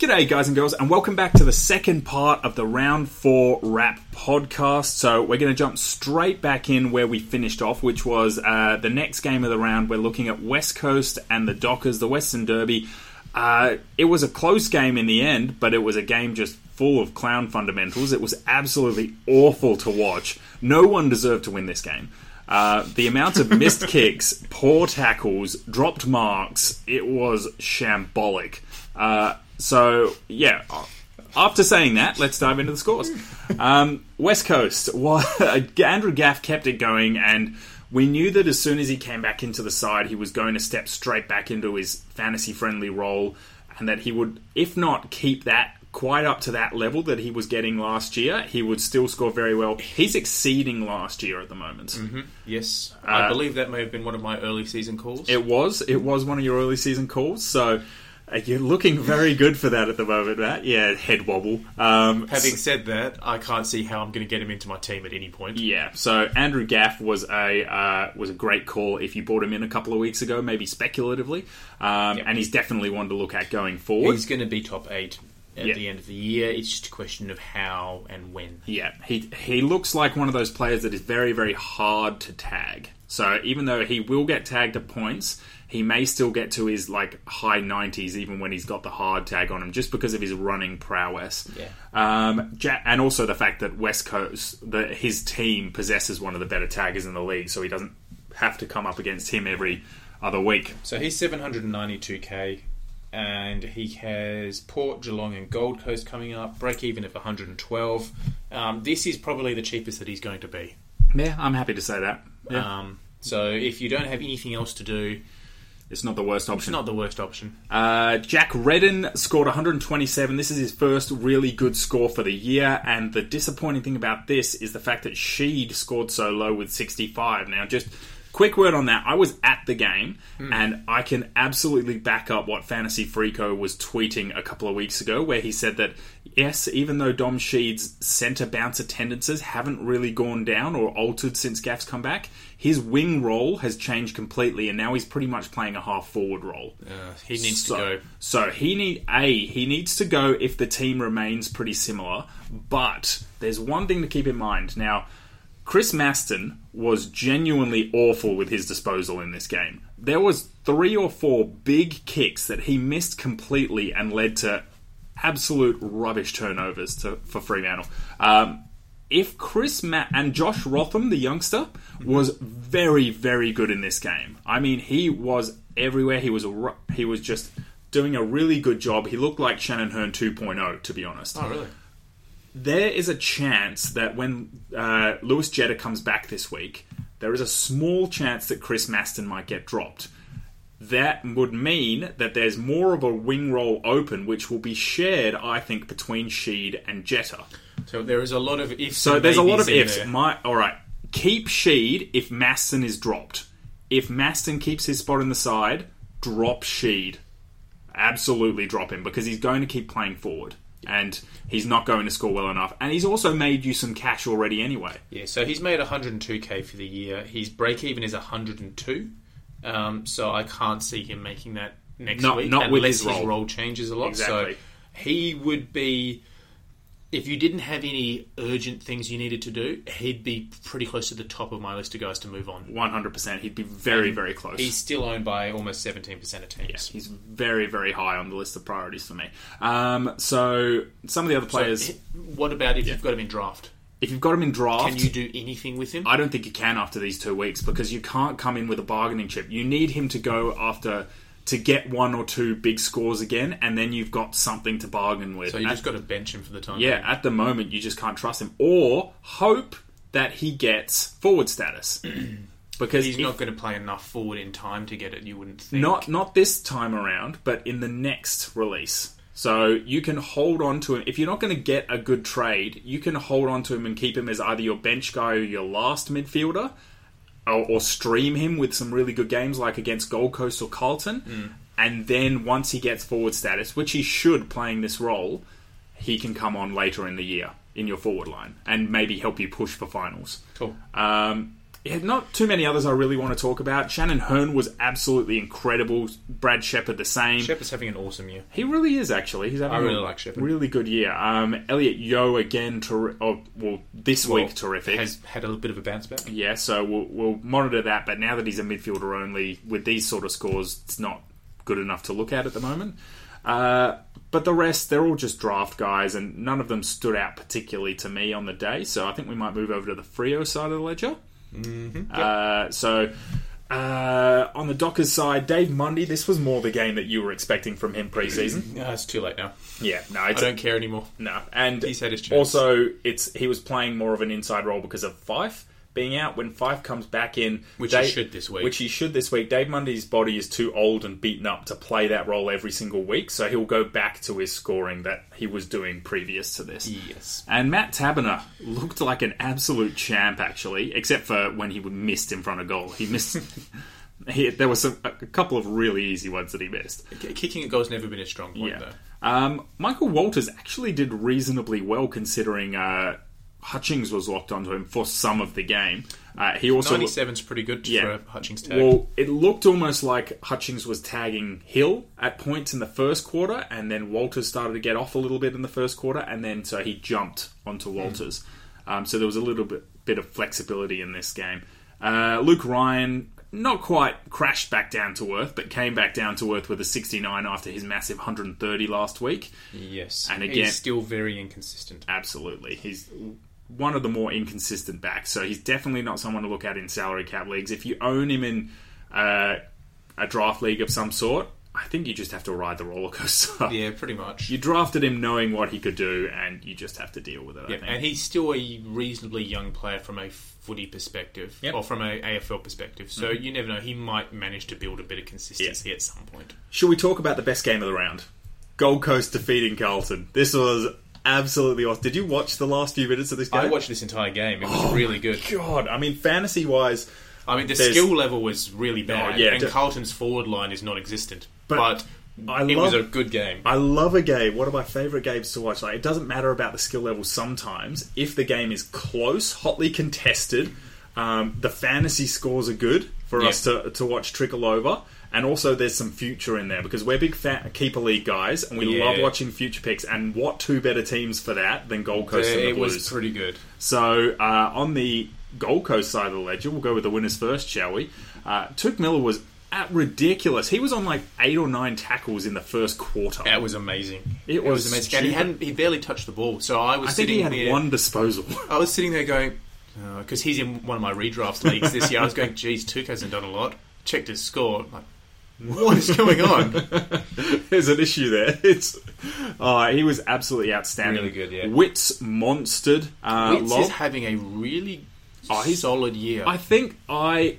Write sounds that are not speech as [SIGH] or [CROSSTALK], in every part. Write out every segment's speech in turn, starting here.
G'day, guys and girls, and welcome back to the second part of the Round 4 Wrap podcast. So, we're going to jump straight back in where we finished off, which was uh, the next game of the round. We're looking at West Coast and the Dockers, the Western Derby. Uh, it was a close game in the end, but it was a game just full of clown fundamentals. It was absolutely awful to watch. No one deserved to win this game. Uh, the amount of missed [LAUGHS] kicks, poor tackles, dropped marks, it was shambolic. Uh, so, yeah, after saying that, let's dive into the scores. Um, West Coast, [LAUGHS] well, Andrew Gaff kept it going, and we knew that as soon as he came back into the side, he was going to step straight back into his fantasy friendly role, and that he would, if not keep that quite up to that level that he was getting last year, he would still score very well. He's exceeding last year at the moment. Mm-hmm. Yes, I believe that may have been one of my early season calls. It was. It was one of your early season calls. So uh, you're looking very good for that at the moment, Matt. Yeah, head wobble. Um, Having said that, I can't see how I'm going to get him into my team at any point. yeah. So Andrew Gaff was a uh, was a great call if you bought him in a couple of weeks ago, maybe speculatively, um, Yep. and he's definitely one to look at going forward. He's going to be top eight at Yeah. the end of the year. It's just a question of how and when. Yeah, he he looks like one of those players that is very very hard to tag. So even though he will get tagged to points, he may still get to his like high 90s even when he's got the hard tag on him just because of his running prowess. Yeah. Um, and also the fact that West Coast, the, his team possesses one of the better taggers in the league, so he doesn't have to come up against him every other week. So he's 792k, and he has Port, Geelong, and Gold Coast coming up. Break even of 112. Um, this is probably the cheapest that he's going to be. Yeah, I'm happy to say that. Yeah, Um, so if you don't have anything else to do, it's not the worst option. it's not the worst option. Uh, Jack Redden scored 127. This is his first really good score for the year, and the disappointing thing about this is the fact that Sheed scored so low with 65. Now, just quick word on that. I was at the game, and I can absolutely back up what Fantasy Freako was tweeting a couple of weeks ago, where he said that yes, even though Dom Sheed's centre bounce attendances haven't really gone down or altered since Gaff's come back, his wing role has changed completely, and now he's pretty much playing a half forward role. Uh, he needs So- to go. So he need a he needs to go if the team remains pretty similar. But there's one thing to keep in mind. Now, Chris Masten was genuinely awful with his disposal in this game. There was three or four big kicks that he missed completely and led to absolute rubbish turnovers to, for Fremantle. Um, if Chris Matt and Josh Rotham, the youngster, was very, very good in this game. I mean, he was everywhere. He was a, he was just doing a really good job. He looked like Shannon Hurn 2.0, to be honest. Oh, really? There is a chance that when uh, Lewis Jetta comes back this week, there is a small chance that Chris Masten might get dropped. That would mean that there's more of a wing roll open, which will be shared, I think, between Sheed and Jetta. So there is a lot of ifs. So there's a lot of ifs. there. My all right. Keep Sheed if Masten is dropped. If Masten keeps his spot in the side, drop Sheed. Absolutely drop him because he's going to keep playing forward and he's not going to score well enough. And he's also made you some cash already anyway. Yeah, so he's made 102k for the year. His break even is 102. Um, so I can't see him making that next Not- week not with unless his role. changes a lot. Exactly. So he would be if you didn't have any urgent things you needed to do, he'd be pretty close to the top of my list of guys to move on. 100%. He'd be very, very close. He's still owned by almost 17% of teams. He's very, very high on the list of priorities for me. Um, so some of the other players, So, what about if you've got him in draft? If you've got him in draft, Can you do anything with him? I don't think you can after these two weeks because you can't come in with a bargaining chip. You need him to go after to get one or two big scores again, and then you've got something to bargain with. so you just got to bench him for the time. yeah, being. at the moment you just can't trust him, or hope that he gets forward status [CLEARS THROAT] because He's if- not going to play enough forward in time to get it. You wouldn't think. Not not this time around, but in the next release. So you can hold on to him if you're not going to get a good trade. You can hold on to him and keep him as either your bench guy or your last midfielder, or, or stream him with some really good games like against Gold Coast or Carlton. And then once he gets forward status, which he should playing this role, he can come on later in the year in your forward line and maybe help you push for finals. Cool. Um, yeah, not too many others I really want to talk about. Shannon Hurn was absolutely incredible. Brad Sheppard the same. Sheppard's having an awesome year. He really is actually. He's having I really a like Sheppard. Really good year. Um, Elliot Yeo again. Ter- oh, well, this Well, week terrific. Has had a little bit of a bounce back. yeah, so we'll, we'll monitor that. But now that he's a midfielder only, with these sort of scores, it's not good enough to look at at the moment. Uh, but the rest, they're all just draft guys, and none of them stood out particularly to me on the day. So I think we might move over to the Freo side of the ledger. Mm-hmm. Uh, so uh, on the Dockers side, Dave Mundy, this was more the game that you were expecting from him preseason. [CLEARS THROAT] No, it's too late now. yeah, no, I don't care anymore. no, and He's had his chance. also it's he was playing more of an inside role because of Fyfe being out. When Fyfe comes back in, Which he should this week. which he should this week. Dave Mundy's body is too old and beaten up to play that role every single week, so he'll go back to his scoring that he was doing previous to this. Yes. And Matt Taberner looked like an absolute champ, actually, except for when he missed in front of goal. He missed. [LAUGHS] he, there was some, a couple of really easy ones that he missed. Kicking a goal's never been a strong point, Yeah. though. Um, Michael Walters actually did reasonably well considering uh, Hutchings was locked onto him for some of the game. Uh, he also 97's pretty good Yeah. for Hutchings tag. well, it looked almost like Hutchings was tagging Hill at points in the first quarter, and then Walters started to get off a little bit in the first quarter, and then so he jumped onto Walters. Um, so there was a little bit bit of flexibility in this game. Uh, Luke Ryan not quite crashed back down to earth, but came back down to earth with a 69 after his massive 130 last week. yes. and again- He's still very inconsistent. Absolutely. He's one of the more inconsistent backs, so he's definitely not someone to look at in salary cap leagues. If you own him in uh, a draft league of some sort, I think you just have to ride the roller coaster. Yeah, pretty much. You drafted him knowing what he could do, and you just have to deal with it. Think. and he's still a reasonably young player from a footy perspective, Yep. Mm-hmm. or from a AFL perspective. So you never know; he might manage to build a bit of consistency at some point. Should we talk about the best game of the round? Gold Coast defeating Carlton. This was absolutely awesome. Did you watch the last few minutes of this game? I watched this entire game; it was Oh really good. God, I mean, fantasy wise, I mean, the There's- skill level was really bad, Oh, yeah, and Carlton's forward line is non-existent. But But, I it love- was a good game. I love a game. One of my favorite games to watch. Like it doesn't matter about the skill level sometimes. If the game is close, hotly contested, um, the fantasy scores are good for Yeah. us to to watch trickle over. And also, there's some future in there because we're big fa- keeper league guys, and we Yeah. love watching future picks. And what two better teams for that than Gold Coast and the it Blues? was pretty good. So uh, on the Gold Coast side of the ledger, we'll go with the winners first, shall we? Uh, Touk Miller was at ridiculous. He was on like eight or nine tackles in the first quarter. That was amazing. It was amazing. And he hadn't he barely touched the ball. So I was I think sitting he had there. one disposal. [LAUGHS] I was sitting there going, because he's in one of my redraft leagues this year. I was going, geez, Touk hasn't done a lot. Checked his score. like, what is going on? [LAUGHS] There's an issue there. [LAUGHS] It's uh, he was absolutely outstanding. Really good, yeah. Witts monstered. Uh, Witts Lob. is having a really Oh, he's- solid year. I think I,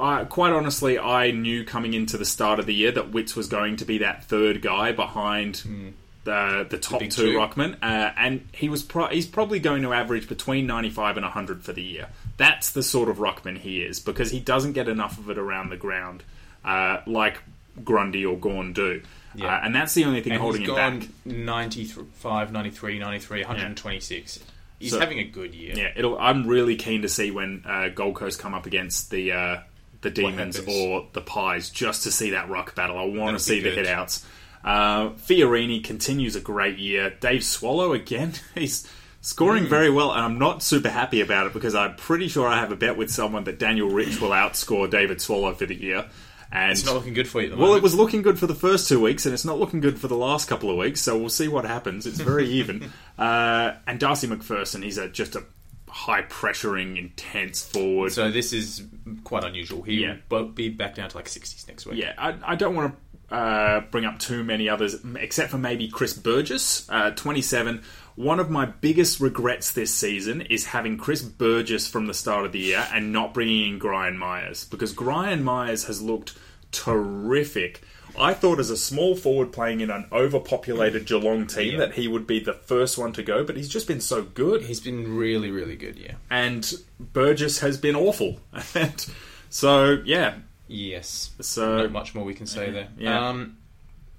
I, quite honestly, I knew coming into the start of the year that Witts was going to be that third guy behind the the top big two two. ruckmen, uh, and he was pro- he's probably going to average between ninety five and hundred for the year. That's the sort of ruckman he is because he doesn't get enough of it around the ground uh, like Grundy or Gawn do. Yeah. Uh, and that's the only thing and holding he's him gone back. 95, 93, 93, 126. He's So- having a good year. Yeah, it'll, I'm really keen to see when uh, Gold Coast come up against the uh, the Demons or the Pies, just to see that ruck battle. I want to see the hitouts. Uh, Fiorini continues a great year. Dave Swallow again, [LAUGHS] he's scoring very well, and I'm not super happy about it because I'm pretty sure I have a bet with someone that Daniel Rich will outscore David Swallow for the year. And It's not looking good for you at the well, moment. it was looking good for the first two weeks, and it's not looking good for the last couple of weeks. So we'll see what happens. It's very [LAUGHS] even. Uh, and Darcy MacPherson, he's a, just a high pressuring, intense forward. So this is quite unusual. He Yeah. will be back down to like 60s next week. yeah, I, I don't want to uh, bring up too many others, except for maybe Chris Burgess, uh, 27. One of my biggest regrets this season is having Chris Burgess from the start of the year and not bringing in Gryan Miers because Gryan Miers has looked terrific. I thought as a small forward playing in an overpopulated Geelong team Yeah. that he would be the first one to go, but he's just been so good. He's been really, really good, yeah. And Burgess has been awful. and [LAUGHS] so, yeah. Yes. So Not much more we can say there. Yeah. Um,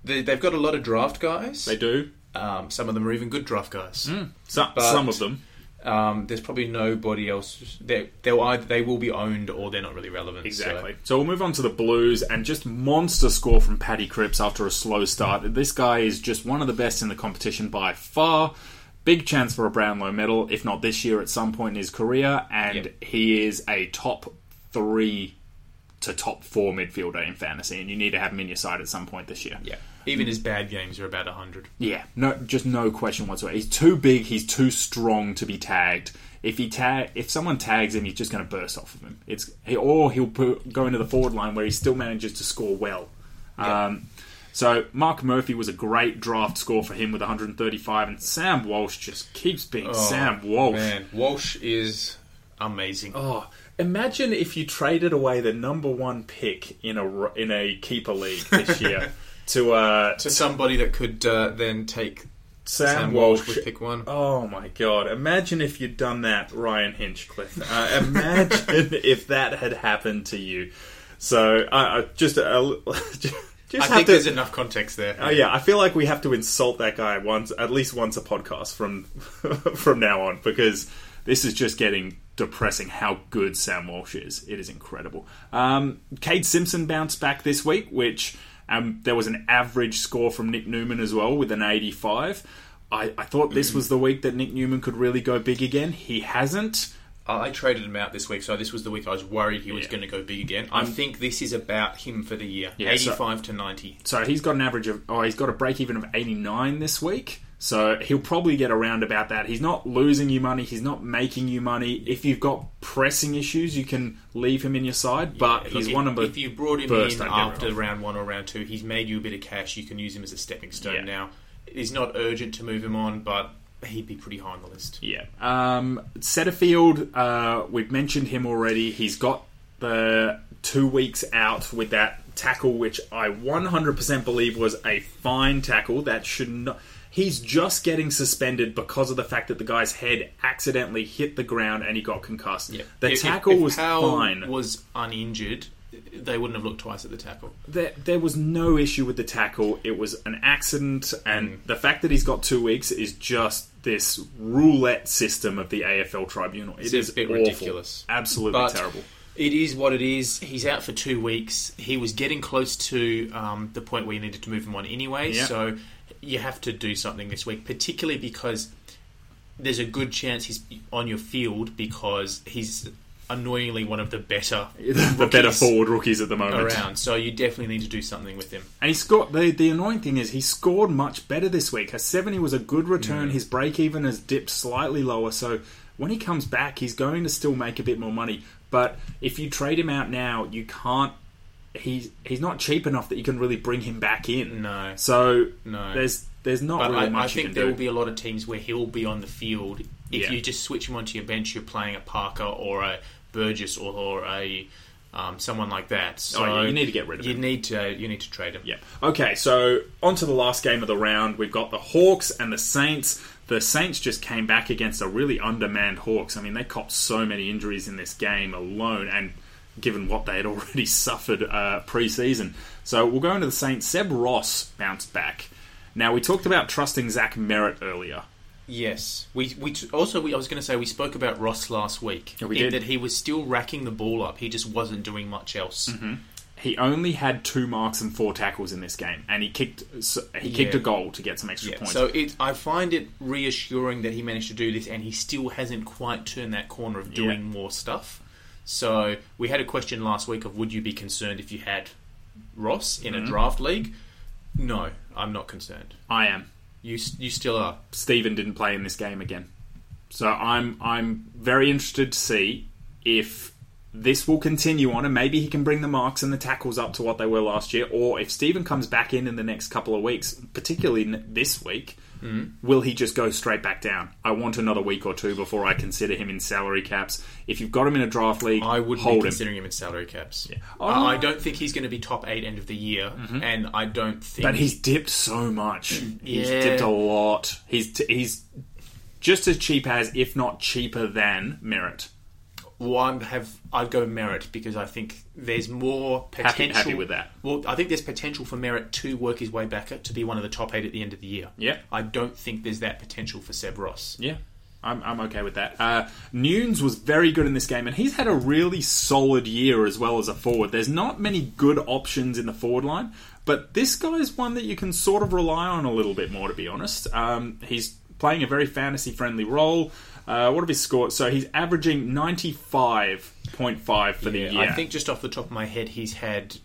they, they've got a lot of draft guys. they do. Um, some of them are even good draft guys. So, But- some of them. Um, there's probably nobody else. They they'll either they will be owned or they're not really relevant. Exactly. So, So we'll move on to the Blues and just monster score from Paddy Cripps after a slow start. This guy is just one of the best in the competition by far. Big chance for a Brownlow medal, if not this year, at some point in his career, and Yep. he is a top three to top four midfielder in fantasy, and you need to have him in your side at some point this year. yeah, even his bad games are about hundred. Yeah, no, just no question whatsoever. He's too big. He's too strong to be tagged. If he tag, if someone tags him, he's just going to burst off of him. It's he, or he'll put, go into the forward line where he still manages to score well. Yeah. Um, so Mark Murphy was a great draft score for him with 135, and Sam Walsh just keeps being Sam Walsh. Oh, Man, Walsh is amazing. Oh, imagine if you traded away the number one pick in a in a keeper league this year [LAUGHS] to uh, To somebody that could uh, then take Sam, Sam Walsh Walsh with pick one. Oh my god! Imagine if you'd done that, Ryan Hinchcliffe. Uh, imagine [LAUGHS] if that had happened to you. So, I uh, just a, [LAUGHS] just I think to. there's enough context there. Oh yeah, I feel like we have to insult that guy once, at least once a podcast from [LAUGHS] from now on, because this is just getting depressing. How good Sam Walsh is! It is incredible. Um, Cade Simpson bounced back this week, which um, there was an average score from Nick Newman as well with an 85. I, I thought this was the week that Nick Newman could really go big again. He hasn't. I traded him out this week, so this was the week I was worried he was Yeah. going to go big again. I Um, think this is about him for the year, Yeah, so- eighty-five to ninety. So he's got an average of oh, he's got a break even of 89 this week. So he'll probably get around about that. He's not losing you money. He's not making you money. If you've got pressing issues, you can leave him in your side. But he's if, one of the If you brought him in I'd get rid after round one or round two, he's made you a bit of cash. You can use him as a stepping stone Yeah. now. It's not urgent to move him on, but he'd be pretty high on the list. Yeah. Um, Setterfield, uh, we've mentioned him already. He's got the two weeks out with that tackle, which I 100% believe was a fine tackle. That should not. He's just getting suspended because of the fact that the guy's head accidentally hit the ground and he got concussed. The If- tackle if, if was Powell fine. Was uninjured, they wouldn't have looked twice at the tackle. there, there was no issue with the tackle. It was an accident, and Mm. the fact that he's got two weeks is just this roulette system of the AFL tribunal. It It's a is bit awful. ridiculous. absolutely But terrible. It is what it is. He's out for two weeks. He was getting close to um, the point where you needed to move him on anyway. Yeah. So you have to do something this week, particularly because there's a good chance he's on your field because he's annoyingly one of the better [LAUGHS] the better forward rookies at the moment. around. So you definitely need to do something with him. And he scored. The, the annoying thing is he scored much better this week. A seventy was a good return. Mm. His break even has dipped slightly lower. So when he comes back, he's going to still make a bit more money. But if you trade him out now, you can't. He's he's not cheap enough that you can really bring him back in. No. So No. there's there's not But really I, much I think there do. will be a lot of teams where he'll be on the field. If Yeah. you just switch him onto your bench, you're playing a Parker or a Burgess or, or a um, someone like that. So Oh, you need to get rid of you him. need to you need to trade him. Yeah. Okay, so on to the last game of the round. We've got the Hawks and the Saints. The Saints just came back against a really undermanned Hawks. I mean, they copped so many injuries in this game alone, and given what they had already [LAUGHS] suffered uh, pre-season. So we'll go into the Saints. Seb Ross bounced back. Now we talked about trusting Zach Merrett earlier. Yes, we we t- also we, I was going to say we spoke about Ross last week. Yeah, we in did. that he was still racking the ball up. He just wasn't doing much else. Mm-hmm. He only had two marks and four tackles in this game, and he kicked so- he kicked Yeah. a goal to get some extra Yeah, points. so it, I find it reassuring that he managed to do this, and he still hasn't quite turned that corner of doing more stuff. So we had a question last week of would you be concerned if you had Ross in Mm-hmm. a draft league? No, I'm not concerned. I am. You you still are. Steven didn't play in this game again. So I'm I'm very interested to see if this will continue on and maybe he can bring the marks and the tackles up to what they were last year or if Steven comes back in in the next couple of weeks, particularly this week, mm-hmm. will he just go straight back down? I want another week or two before I consider him in salary caps. If you've got him in a draft league, I would be hold him. considering him in salary caps. Oh. I I oh. don't think he's going to be top eight end of the year, mm-hmm. and I don't think. But he's dipped so much. He's dipped a lot. He's t- he's just as cheap as, if not cheaper than, Merrett. Well, I have I'd go Merrett because I think there's more potential. happy with that. Well, I think there's potential for Merrett to work his way back up to be one of the top eight at the end of the year. Yeah. I don't think there's that potential for Seb Ross. Yeah, I'm, I'm okay with that. Uh, Nunes was very good in this game, and he's had a really solid year as well as a forward. There's not many good options in the forward line, but this guy is one that you can sort of rely on a little bit more, to be honest. Um, he's playing a very fantasy friendly role. Uh, what have his scores? So he's averaging 95.5 for the year. I think just off the top of my head, he's had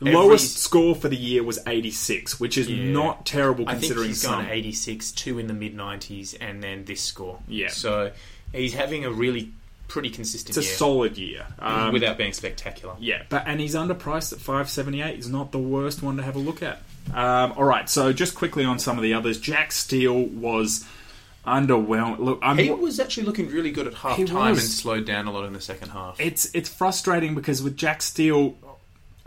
Lowest every- score for the year was 86, which is Yeah. not terrible I think considering he's some. gone 86, two in the mid 90s, and then this score. Yeah. So he's having a really pretty consistent year. It's a year solid year. Um, without being spectacular. Yeah, but and he's underpriced at five seventy eight. Is not the worst one to have a look at. Um, all right, so just quickly on some of the others. Jack Steele was underwhelmed. Look, I'm, He was actually looking really good at half time and slowed down a lot in the second half. it's it's frustrating because with Jack Steele,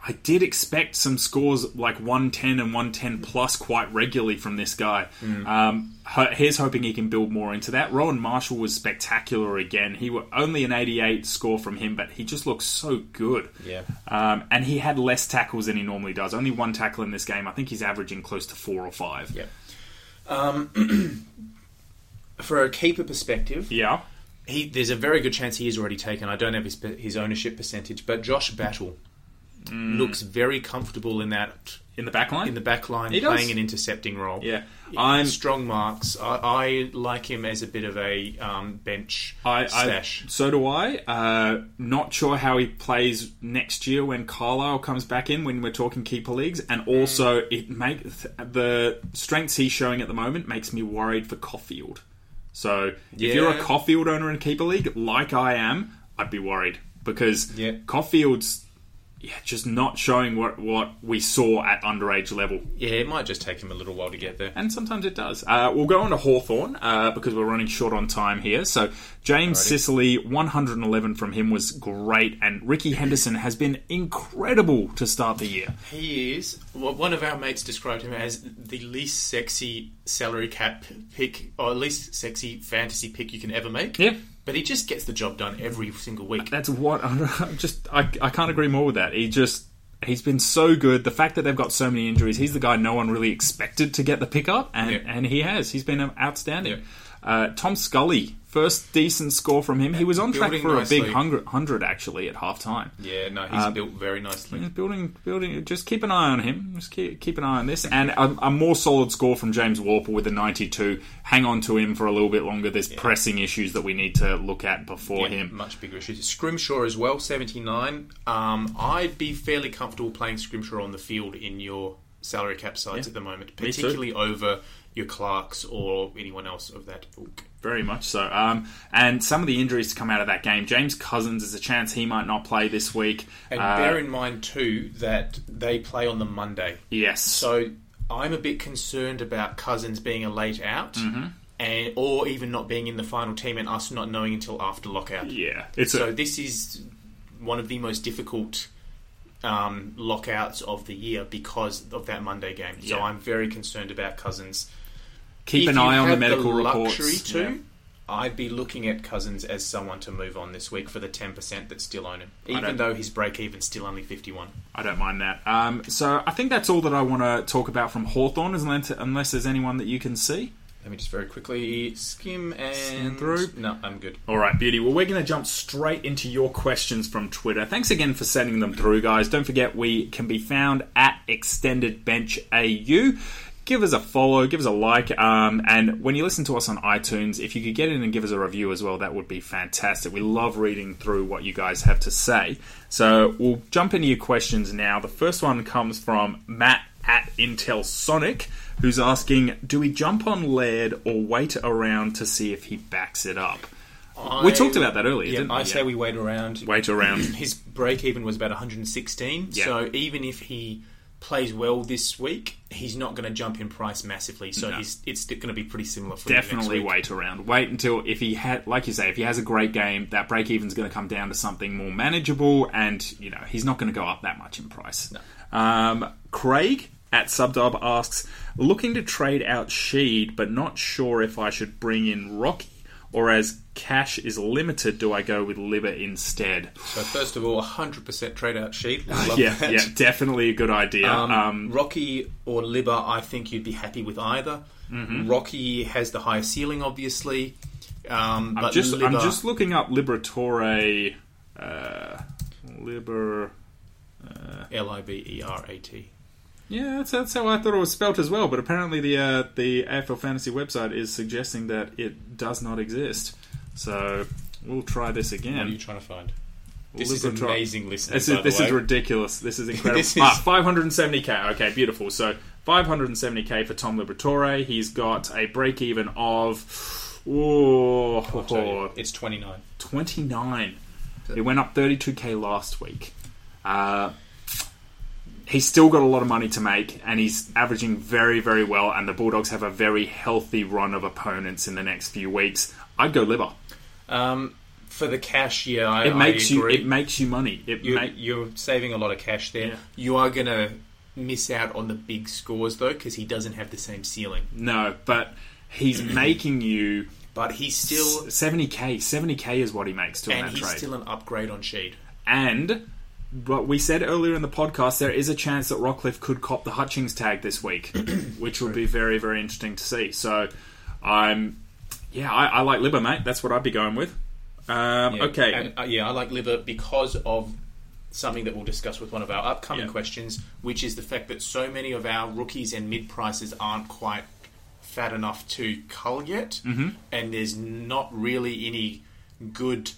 I did expect some scores like one ten and one ten plus quite regularly from this guy. Um, here's hoping he can build more into that. Rowan Marshall was spectacular again. He were only an eighty eight score from him, but he just looks so good. Yeah. Um, and he had less tackles than he normally does. Only one tackle in this game. I think he's averaging close to four or five. Yep. [CLEARS THROAT] Um, [CLEARS THROAT] for a keeper perspective, Yeah. he there's a very good chance he is already taken. I don't have his his ownership percentage, but Josh Battle Mm. looks very comfortable in that In the back line? in the back line, He does. playing an intercepting role. yeah. I'm strong marks. I, I like him as a bit of a um, bench I, I stash. so do I. Uh, not sure how he plays next year when Carlisle comes back in when we're talking keeper leagues, and also it make the strengths he's showing at the moment makes me worried for Coffield. So if you're a Yeah. Coffield owner in keeper league, like I am, I'd be worried because Yeah. Coffield's yeah, just not showing what what we saw at underage level. yeah, it might just take him a little while to get there. And sometimes it does. Uh, we'll go on to Hawthorn uh, because we're running short on time here. So James Sicily, 111 from him was great, and Ricky Henderson has been incredible to start the year. He is. One of our mates described him as the least sexy salary cap pick, or least sexy fantasy pick you can ever make. Yeah. But he just gets the job done every single week. That's what [LAUGHS] I'm just I, I can't agree more with that. He just he's been so good. The fact that they've got so many injuries, he's the guy no one really expected to get the pickup, and Yeah. and he has. He's been outstanding. Yeah. Uh, Tom Scully, first decent score from him. He was on track for a big nicely. hundred, hundred actually at half time. Yeah, no, he's Uh, built very nicely. Yeah, building, building. Just keep an eye on him. Just keep, keep an eye on this, and a, a more solid score from James Worpel with a 92. Hang on to him for a little bit longer. There's pressing issues that we need to look at before Yeah, him. much bigger issues. Scrimshaw as well, 79. Um, I'd be fairly comfortable playing Scrimshaw on the field in your salary cap sides Yeah. at the moment, particularly over your Clarks or anyone else of that ilk. Very much so. Um, and some of the injuries to come out of that game. James Cousins is a chance he might not play this week. And Uh, bear in mind, too, that they play on the Monday. yes. So I'm a bit concerned about Cousins being a late out. Mm-hmm. And, or even not being in the final team and us not knowing until after lockout. yeah, So a, this is one of the most difficult um, lockouts of the year because of that Monday game. So I'm very concerned about Cousins. Keep If an eye on the have medical luxury reports. too. Yeah. I'd be looking at Cousins as someone to move on this week for the 10% that still own him, even though his break even's still only 51. I don't mind that. Um, so I think that's all that I want to talk about from Hawthorn, unless, unless there's anyone that you can see. Let me just very quickly skim and Skim through. No, I'm good. All right, beauty. Well, we're going to jump straight into your questions from Twitter. Thanks again for sending them through, guys. Don't forget we can be found at Extended Bench AU. Give us a follow, give us a like, um, and when you listen to us on iTunes, if you could get in and give us a review as well, that would be fantastic. We love reading through what you guys have to say. So we'll jump into your questions now. The first one comes from Matt at Intel Sonic, who's asking, "Do we jump on Laird or wait around to see if he backs it up?" we talked about that earlier, Yeah, didn't I we? say Yeah. we wait around. wait around. [CLEARS THROAT] His break even was about 116. Yeah. So even if he plays well this week, he's not going to jump in price massively. So No. he's it's going to be pretty similar for Definitely wait around. Wait until if he had, like you say, if he has a great game, that break even's going to come down to something more manageable, and you know he's not going to go up that much in price. Um, Craig at Subdub asks, looking to trade out Sheed, but not sure if I should bring in Rocky or as cash is limited, do I go with Libba instead? So first of all, 100% trade out Sheed. [LAUGHS] Love yeah, that. yeah, definitely a good idea. Um, Um, Rocky or Libba, I think you'd be happy with either. Mm-hmm. Rocky has the higher ceiling, obviously. Um, but I'm just I'm just looking up Liberatore. Uh, Liber. L I B E R A T. Yeah, that's, that's how I thought it was spelt as well. But apparently, the uh, the AFL Fantasy website is suggesting that it does not exist. So we'll try this again. What are you trying to find? This is Liberatore- amazing listening. This by is the this is ridiculous. This is [LAUGHS] incredible. This is- Ah, 570k. Okay, beautiful. So 570k for Tom Liberatore. He's got a break even of oh, I'll you, [LAUGHS] it's 29. 29. It went up 32k last week. Uh, he's still got a lot of money to make, and he's averaging very, very well. And the Bulldogs have a very healthy run of opponents in the next few weeks. I'd go Libba. Um, for the cash, yeah, I, It makes you. It makes you money. It you, make, you're saving a lot of cash there. Yeah. You are going to miss out on the big scores though because he doesn't have the same ceiling. no, but he's [CLEARS THROAT] making you But he's still, 70k. 70k is what he makes to and he's trade. still an upgrade on Sheed. And what we said earlier in the podcast, there is a chance that Rockliff could cop the Hutchings tag this week, [CLEARS THROAT] which would be very, very interesting to see. So, I'm, yeah, I, I like Libba, mate. That's what I'd be going with. Um, Yeah. okay, And, uh, yeah, I like Libba because of something that we'll discuss with one of our upcoming Yeah. questions, which is the fact that so many of our rookies and mid prices aren't quite fat enough to cull yet, mm-hmm. and there's not really any good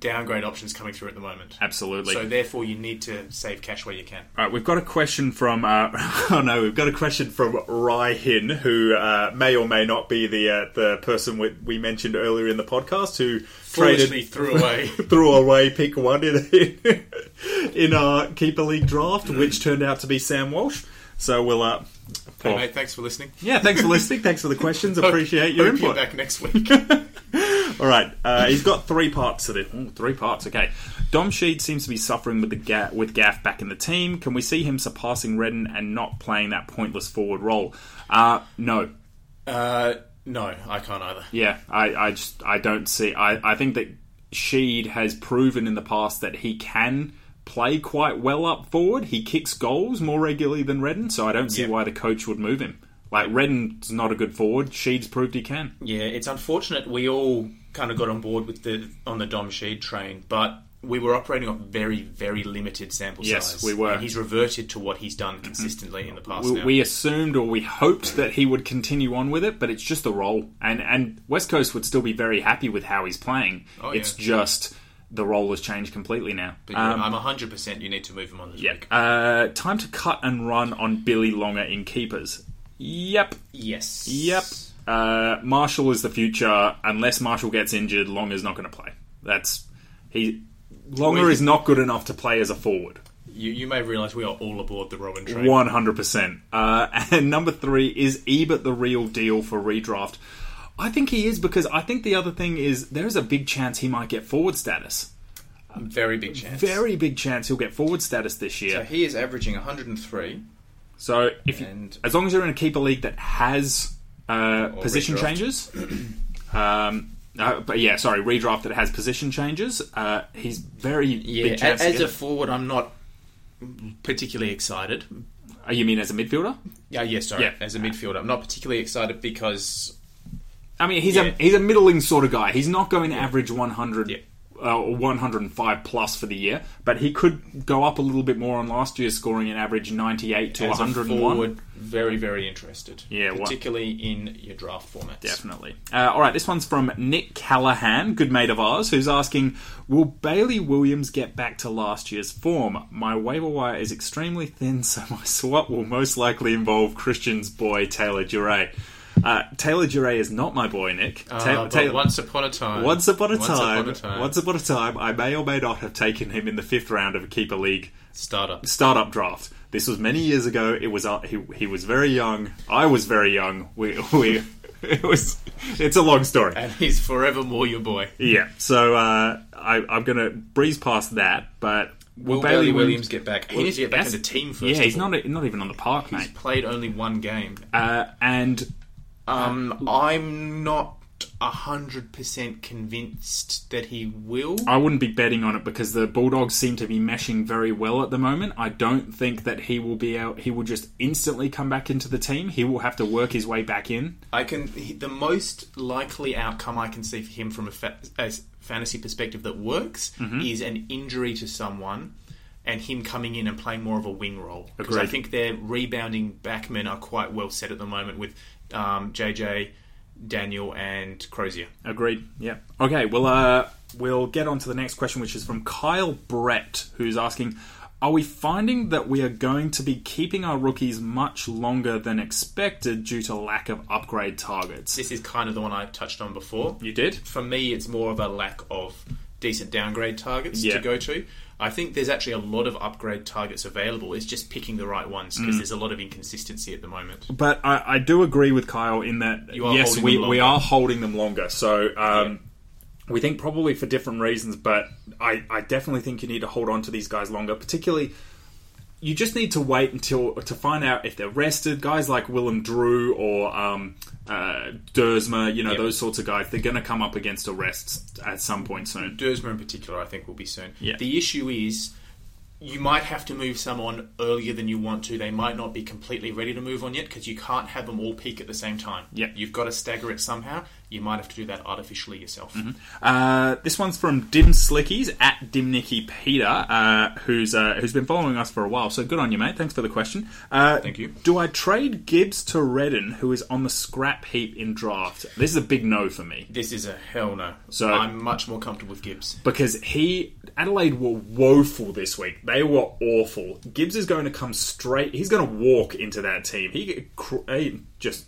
downgrade options coming through at the moment. absolutely. So therefore, you need to save cash where you can. All right, we've got a question from. Uh, [LAUGHS] oh no, we've got a question from Rai Hin, who uh, may or may not be the uh, the person we, we mentioned earlier in the podcast who Foolishly traded threw [LAUGHS] away. threw away pick one in in, [LAUGHS] in our keeper league draft, which turned out to be Sam Walsh. So we'll. Uh, Hey, mate, thanks for listening. yeah, thanks for listening. Thanks for the questions. Appreciate your Hope input. back next week. All right, uh, he's got three parts to this. Ooh, three parts, okay. Dom Sheed seems to be suffering with the ga- with Gaff back in the team. Can we see him surpassing Redden and not playing that pointless forward role? Uh, no. uh, no, I can't either. Yeah, I, I just I don't see. I, I think that Sheed has proven in the past that he can play quite well up forward. He kicks goals more regularly than Redden, so I don't see Yeah. why the coach would move him. Like Redden's not a good forward. Sheed's proved he can. Yeah, it's unfortunate we all kind of got on board with the on the Dom Sheed train, but we were operating on very, very limited sample Yes, size. we were. And he's reverted to what he's done consistently in the past. we, now. we assumed or we hoped that he would continue on with it, but it's just a role, and and West Coast would still be very happy with how he's playing. Oh, it's yeah. just the role has changed completely now. But Um, I'm 100. percent You need to move him on this yeah. week. Uh, time to cut and run on Billy Longer in keepers. Yep. Yes. Yep. Uh, Marshall is the future. Unless Marshall gets injured, Longer's not going to play. That's he. Longer is not good enough to play as a forward. You, you may realise we are all aboard the Robin train. One hundred percent. [LAUGHS] And number three is Ebert the real deal for redraft. I think he is because I think the other thing is there is a big chance he might get forward status. Very big chance. Very big chance he'll get forward status this year. So he is averaging 103. So if you, And- as long as you're in a keeper league that has uh, position redraft. changes, [CLEARS THROAT] um, uh, but yeah, sorry, redraft that has position changes, uh, he's very Yeah, chance. as a forward, I'm not particularly excited. Uh, you mean as a midfielder? Yeah, yeah, sorry. Yeah. As a midfielder, I'm not particularly excited because I mean, he's Yeah. a he's a middling sort of guy. He's not going to average 100 Yeah. Uh, 105 plus for the year, but he could go up a little bit more on last year's scoring and average 98 to as a 101. forward, very, very interested. Yeah, particularly in your draft formats. Definitely. Uh, all right, this one's from Nick Callahan, good mate of ours, who's asking Will Bailey Williams get back to last year's form? My waiver wire is extremely thin, [LAUGHS] so my swap will most likely involve Christian's boy, Taylor Duryea. Uh, Taylor Duryea is not my boy, Nick. Uh, Ta- but Taylor- once upon a time. Once upon a Once time, upon a time. once upon a time, I may or may not have taken him in the fifth round of a keeper league startup. startup draft. This was many years ago. It was uh, he, he was very young. I was very young. We [LAUGHS] we it was it's a long story. And he's forevermore your boy. Yeah. So uh, I, I'm gonna breeze past that, but Will Bailey Williams get back? He needs to get back in the team first. Yeah, he's not not even on the park, He's mate. played only one game. Uh, and Um, I'm not hundred percent convinced that he will. I wouldn't be betting on it because the Bulldogs seem to be meshing very well at the moment. I don't think that he will be out. He will just instantly come back into the team. He will have to work his way back in. I can. The most likely outcome I can see for him from a, fa- a fantasy perspective that works Mm-hmm. is an injury to someone. And him coming in and playing more of a wing role because I think their rebounding backmen are quite well set at the moment with um, JJ, Daniel, and Crozier. Agreed. Yeah. Okay. Well, uh, we'll get on to the next question, which is from Kyle Brett, who's asking. Are we finding that we are going to be keeping our rookies much longer than expected due to lack of upgrade targets? This is kind of the one I touched on before. You did? for me, it's more of a lack of decent downgrade targets Yeah. to go to. I think there's actually a lot of upgrade targets available. It's just picking the right ones Mm. because there's a lot of inconsistency at the moment. But I, I do agree with Kyle in that You are yes, we, we are holding them longer. So um, we think probably for different reasons, but I, I definitely think you need to hold on to these guys longer. Particularly, you just need to wait until to find out if they're rested. Guys like Willem Drew or um, uh, Dersma, you know Yep. those sorts of guys, they're going to come up against arrests at some point soon. Dersma in particular, I think, will be soon. Yeah. The issue is you might have to move someone earlier than you want to. They might not be completely ready to move on yet because you can't have them all peak at the same time. Yeah. You've got to stagger it somehow. You might have to do that artificially yourself. Uh, this one's from Dim Slickies at Dimnicky Peter, uh, who's uh, who's been following us for a while. So good on you, mate. Thanks for the question. Uh, Thank you. Do I trade Gibbs to Redden, who is on the scrap heap in draft? This is a big no for me This is a hell no. So- I'm much more comfortable with Gibbs. because he Adelaide were woeful this week. They were awful. Gibbs is going to come straight. He's going to walk into that team. He, he just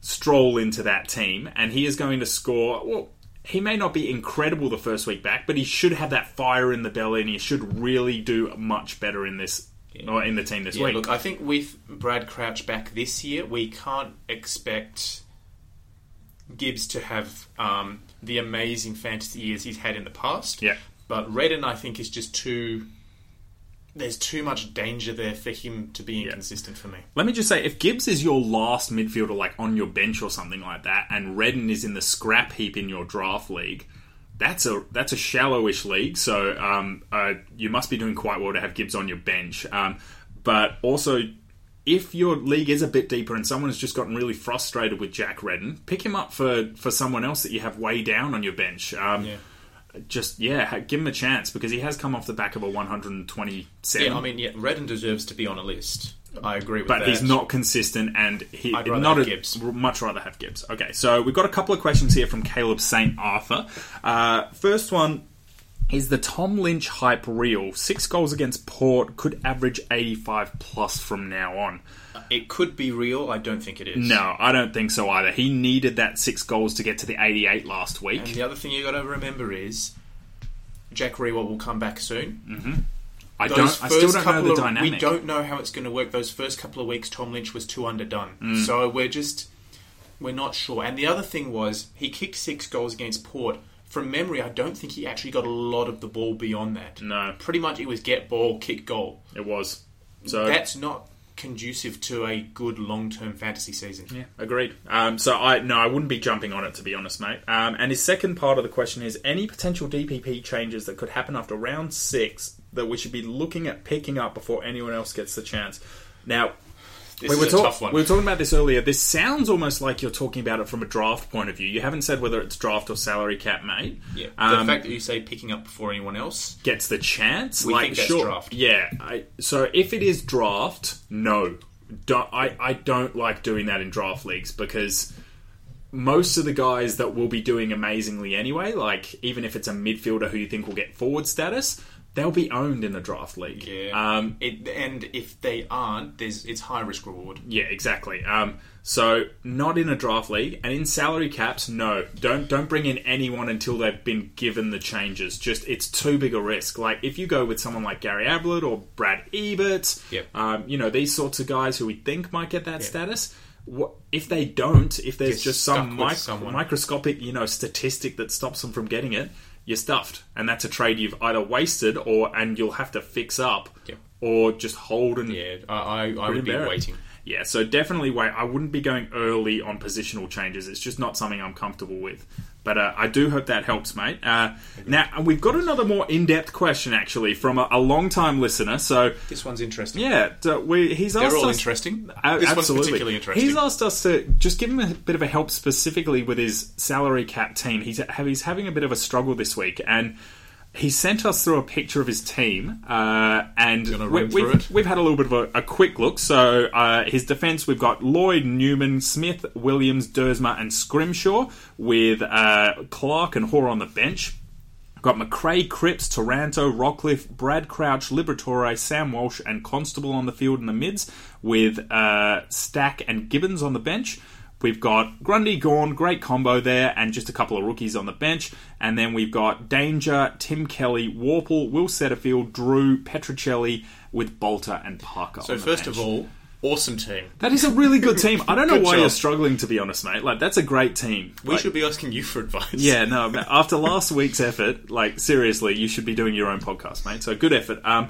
stroll into that team, and he is going to score. Well, he may not be incredible the first week back, but he should have that fire in the belly, and he should really do much better in this or in the team this Yeah, week. look, I think with Brad Crouch back this year, we can't expect Gibbs to have um, the amazing fantasy years he's had in the past. Yeah. But Redden, I think, is just too. There's too much danger there for him to be inconsistent for me. Let me just say, if Gibbs is your last midfielder, like on your bench or something like that, and Redden is in the scrap heap in your draft league, that's a that's a shallowish league. So um, uh, you must be doing quite well to have Gibbs on your bench. Um, but also, if your league is a bit deeper and someone has just gotten really frustrated with Jack Redden, pick him up for for someone else that you have way down on your bench. Um, Yeah. Just yeah, give him a chance because he has come off the back of a 127. Yeah, I mean, yeah, Redden deserves to be on a list. I agree with but that. But he's not consistent, and he I'd rather not have a, Gibbs. Much rather have Gibbs. Okay, so we've got a couple of questions here from Caleb Saint Arthur. Uh, first one is the Tom Lynch hype real? Six goals against Port could average eighty-five plus from now on. It could be real. I don't think it is. No, I don't think so either. He needed that six goals to get to the eighty-eight last week. And the other thing you got to remember is Jack Riewoldt will come back soon. I Those don't. I still don't know the of- dynamic. We don't know how it's going to work. Those first couple of weeks, Tom Lynch was too underdone. Mm. So we're just we're not sure. And the other thing was he kicked six goals against Port. From memory, I don't think he actually got a lot of the ball beyond that. No. pretty much it was get ball, kick goal. It was. So That's not conducive to a good long-term fantasy season. Yeah, agreed. Um, so I no, I wouldn't be jumping on it to be honest, mate. Um, and his second part of the question is any potential DPP changes that could happen after round six that we should be looking at picking up before anyone else gets the chance. Now. This we were, talk- we were talking about this earlier. This sounds almost like you're talking about it from a draft point of view. You haven't said whether it's draft or salary cap, mate. yeah. Um, the fact that you say picking up before anyone else, gets the chance. We like, think that's sure, draft. Yeah. I, so if it is draft, no. Don't, I, I don't like doing that in draft leagues because most of the guys that will be doing amazingly anyway, like even if it's a midfielder who you think will get forward status, they'll be owned in a draft league. yeah. Um, it, and if they aren't, there's it's high risk reward. yeah, exactly. Um, so not in a draft league, and in salary caps, no. Don't don't bring in anyone until they've been given the changes. Just it's too big a risk. Like if you go with someone like Gary Ablett or Brad Ebert, Yep. um, you know these sorts of guys who we think might get that status. If they don't, if there's Get just some microscopic, you know, statistic that stops them from getting it, you're stuffed, and that's a trade you've either wasted or and you'll have to fix up, Yep. or just hold and Yeah, I, I, I would be waiting. Yeah, so definitely wait. I wouldn't be going early on positional changes. It's just not something I'm comfortable with. But uh, I do hope that helps, mate. Uh, now, we've got another more in depth question, actually, from a, a long time listener. So, This one's interesting. yeah, d- we, he's asked They're all us. interesting. Uh, this absolutely. one's particularly interesting. He's asked us to just give him a bit of a help specifically with his salary cap team. He's he's having a bit of a struggle this week, and he sent us through a picture of his team, uh, and we, through we've, we've had a little bit of a, a quick look. So uh, his defence, we've got Lloyd, Newman, Smith, Williams, Dersma, and Scrimshaw, with uh, Clark and Hoare on the bench. We've got McRae, Cripps, Taranto, Rockliff, Brad Crouch, Liberatore, Sam Walsh, and Constable on the field in the mids, with uh, Stack and Gibbons on the bench. We've got Grundy, Gawn, great combo there, and just a couple of rookies on the bench. And then we've got Danger, Tim Kelly, Worpel, Will Setterfield, Drew, Petruccelle, with Bolter and Parker. so first bench. of all, awesome team. that is a really good team. I don't [LAUGHS] know why job. you're struggling, to be honest, mate. Like that's a great team. We Like, should be asking you for advice. yeah, no. [LAUGHS] After last week's effort, like seriously, you should be doing your own podcast, mate. So good effort. Um,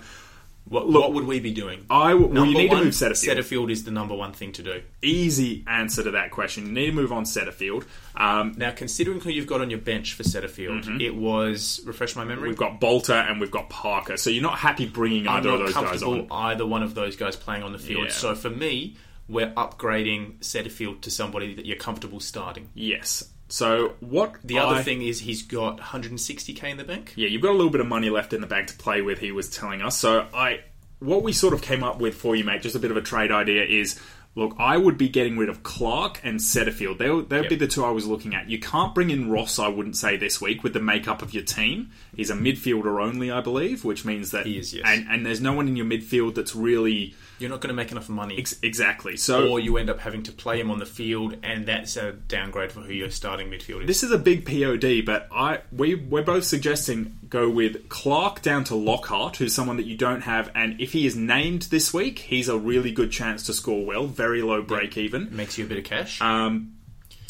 What, Look- what would we be doing? I well, you need one, to move Setterfield. Setterfield is the number one thing to do. Easy answer to that question. You need to move on Setterfield. Um, Now, considering who you've got on your bench for Setterfield, it was refresh my memory. we've got Bolter and we've got Parker. So you're not happy bringing I'm either of those guys comfortable on. either one of those guys playing on the field. Yeah. So for me, we're upgrading Setterfield to somebody that you're comfortable starting. Yes. So what The I- other thing is he's got 160k in the bank. Yeah, you've got a little bit of money left in the bank to play with. He was telling us. So I, what we sort of came up with for you, mate, just a bit of a trade idea is. Look, I would be getting rid of Clark and Setterfield. They would be the two I was looking at. You can't bring in Ross, I wouldn't say, this week with the makeup of your team. He's a midfielder only, I believe, which means that. He is, yes. And, and there's no one in your midfield that's really. You're not going to make enough money. Ex- exactly. So. or you end up having to play him on the field, and that's a downgrade for who your starting midfield is. This is a big POD, but I we we're both suggesting go with Clark down to Lockhart, who's someone that you don't have, and if he is named this week, he's a really good chance to score well, very low break even. makes you a bit of cash. Um,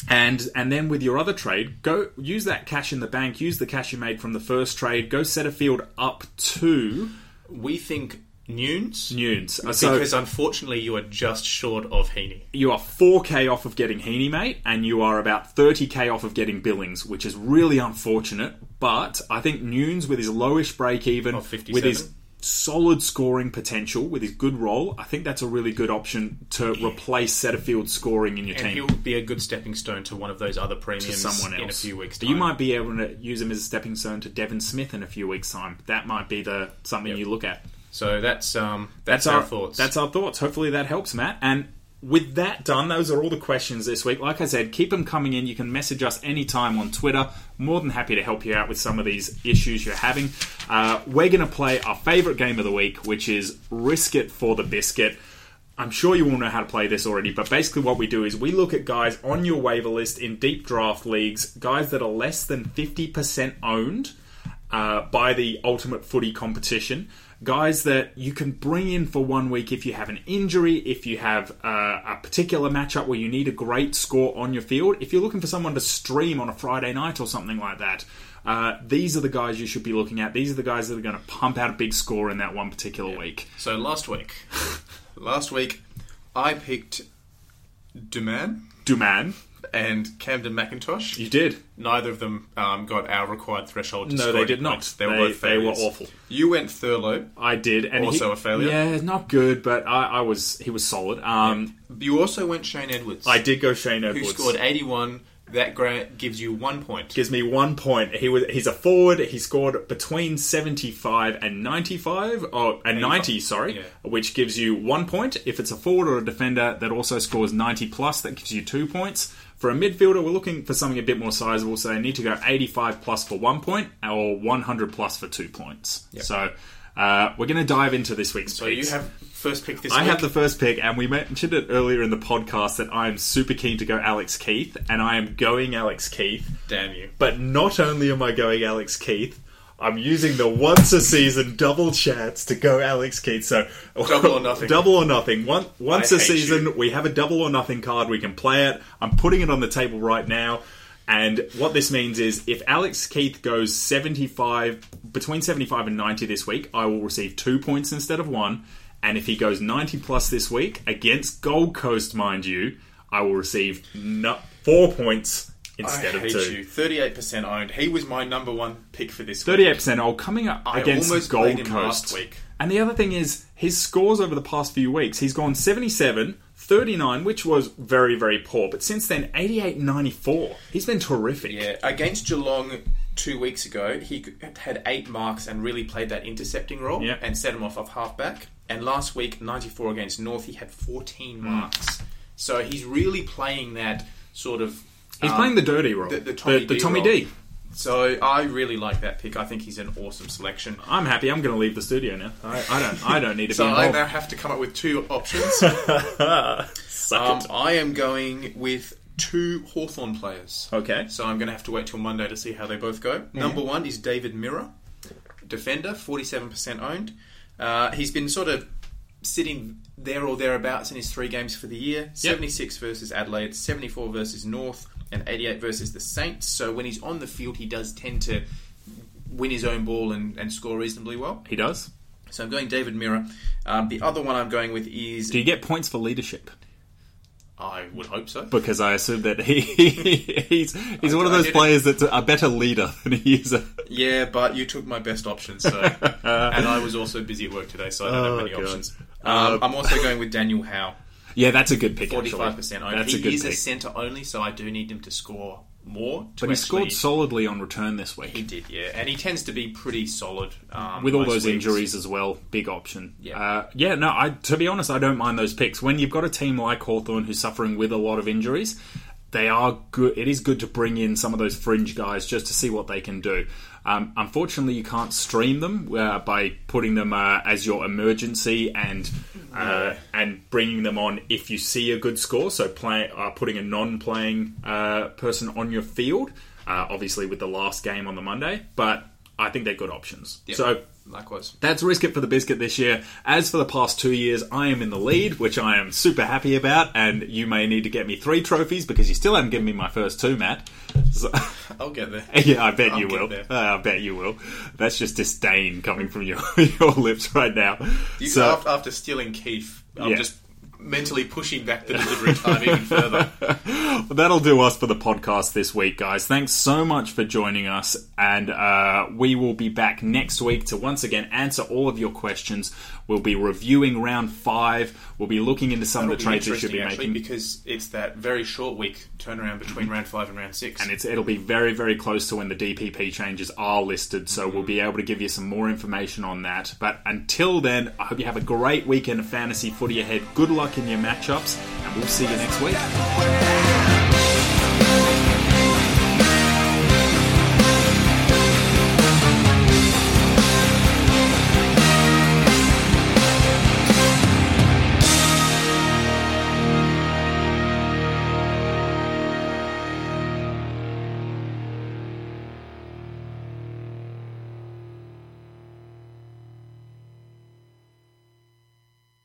and and then with your other trade, go use that cash in the bank, use the cash you made from the first trade, go set a field up to we think Newnes, Newnes. Uh, So because unfortunately you are just short of Heeney. you are 4k off of getting Heeney, mate, and you are about 30k off of getting Billings, which is really unfortunate. But I think Newnes, with his lowish break even, Of 57. with his solid scoring potential, with his good role, I think that's a really good option to replace Setterfield scoring in your team. And team. he'll be a good stepping stone to one of those other To premiums someone else in a few weeks' But time. You might be able to use him as a stepping stone to Devon Smith in a few weeks' time. That might be the something you look at. So that's um, that's, That's our, our thoughts. That's our thoughts. Hopefully that helps, Matt. And with that done, those are all the questions this week. Like I said, keep them coming in. You can message us anytime on Twitter. More than happy to help you out with some of these issues you're having. Uh, we're going to play our favourite game of the week, which is Risk It for the Biscuit. I'm sure you all know how to play this already, but basically what we do is we look at guys on your waiver list in deep draft leagues, guys that are less than 50% owned uh, by the Ultimate Footy competition. Guys that you can bring in for one week if you have an injury, if you have uh, a particular matchup where you need a great score on your field, if you're looking for someone to stream on a Friday night or something like that. Uh, these are the guys you should be looking at. These are the guys that are going to pump out a big score in that one particular week. so last week, [LAUGHS] last week, I picked Duman Duman, and Kamdyn McIntosh. you did. Neither of them um, got our required threshold. To No, score they did not. points. They, were They- both they were awful. You went Thurlow. I did, and Also he- a failure? Yeah, not good, but I, I was he was solid. Um, You also went Shane Edwards. I did go Shane Edwards, who scored 81. That grant gives you one point. Gives me one point. He was he's a forward. He scored between seventy five and ninety five, or and ninety, sorry, Yeah. which gives you one point. If it's a forward or a defender that also scores ninety plus, that gives you two points. For a midfielder, we're looking for something a bit more sizable, so they need to go eighty five plus for one point, or one hundred plus for two points. So. Uh, we're going to dive into this week's So you have first pick this I week. have the first pick, and we mentioned it earlier in the podcast that I'm super keen to go Alex Keath, and I am going Alex Keath. Damn you. But not only am I going Alex Keath, I'm using the once a season double chance to go Alex Keath. So Double or nothing. [LAUGHS] double or nothing. One, once I a season, you. we have a double or nothing card. We can play it. I'm putting it on the table right now. And what this means is if Alex Keath goes 75, between 75 and 90 this week, I will receive two points instead of one. And if he goes 90 plus this week against Gold Coast, mind you, I will receive no- four points instead I of hate two. you. Thirty-eight percent owned. He was my number one pick for this. week. 38% all coming up I against almost Gold him Coast. last week. And the other thing is, his scores over the past few weeks, he's gone 77, 39, which was very, very poor. But since then, 88, 94. He's been terrific. Yeah, against Geelong two weeks ago, he had eight marks and really played that intercepting role Yeah. and set him off off halfback. And last week, 94 against North, he had 14 Hmm. marks. So he's really playing that sort of. He's um, playing the dirty role. the- the Tommy the D Tommy. D. So I really like that pick. I think he's an awesome selection. I'm happy. I'm going to leave the studio now. I, I don't. I don't need to So be I now have to come up with two options. [LAUGHS] Suck um. I am going with two Hawthorn players. Okay. So I'm going to have to wait till Monday to see how they both go. Number one is David Mirra, defender, 47% owned. Uh, he's been sort of sitting there or thereabouts in his three games for the year 76 versus Adelaide, 74 versus North, and 88 versus the Saints. So when he's on the field, he does tend to win his own ball and, and score reasonably well. He does. So I'm going David Mirra. Um, the other one I'm going with is. Do you get points for leadership? I would hope so. Because I assume that he [LAUGHS] he's he's one of those players that's a better leader than he is. A, Yeah, but you took my best option, so [LAUGHS] and I was also busy at work today, so I don't Oh, have many God. options. Um, I'm also going with Daniel Howe, yeah, that's a good pick. Forty-five percent. That's he a good is pick. a centre only, so I do need him to score more. To but he scored solidly on return this week. He did, yeah, and he tends to be pretty solid um, with all those weeks. injuries as well, big option. Yeah. uh, yeah. No, I to be honest, I don't mind those picks. When you've got a team like Hawthorn who's suffering with a lot of injuries, they are good. It is good to bring in some of those fringe guys just to see what they can do. Um, unfortunately, you can't stream them uh, by putting them uh, as your emergency and uh, and bringing them on if you see a good score. So, play, uh, putting a non-playing uh, person on your field, uh, obviously with the last game on the Monday, but I think they're good options. Yep. So Likewise. that's risk it for the biscuit this year. As for the past two years, I am in the lead, which I am super happy about. And you may need to get me three trophies because you still haven't given me my first two, Matt. So, [LAUGHS] I'll get there. [LAUGHS] yeah, I bet I'll you will. Uh, I bet you will. That's just disdain coming from your [LAUGHS] your lips right now. You, so after, after stealing Keath, I'm Yeah. just mentally pushing back the delivery time even further. [LAUGHS] that'll do us for the podcast this week, guys. Thanks so much for joining us, and uh, we will be back next week to once again answer all of your questions. We'll be reviewing round five. We'll be looking into some of the That'll trades we should be interesting, making. actually, because it's that very short week turnaround between round five and round six. and it's, it'll be very, very close to when the DPP changes are listed, so we'll be able to give you some more information on that. But until then, I hope you have a great weekend of fantasy footy ahead. Good luck in your matchups, and we'll see you next week.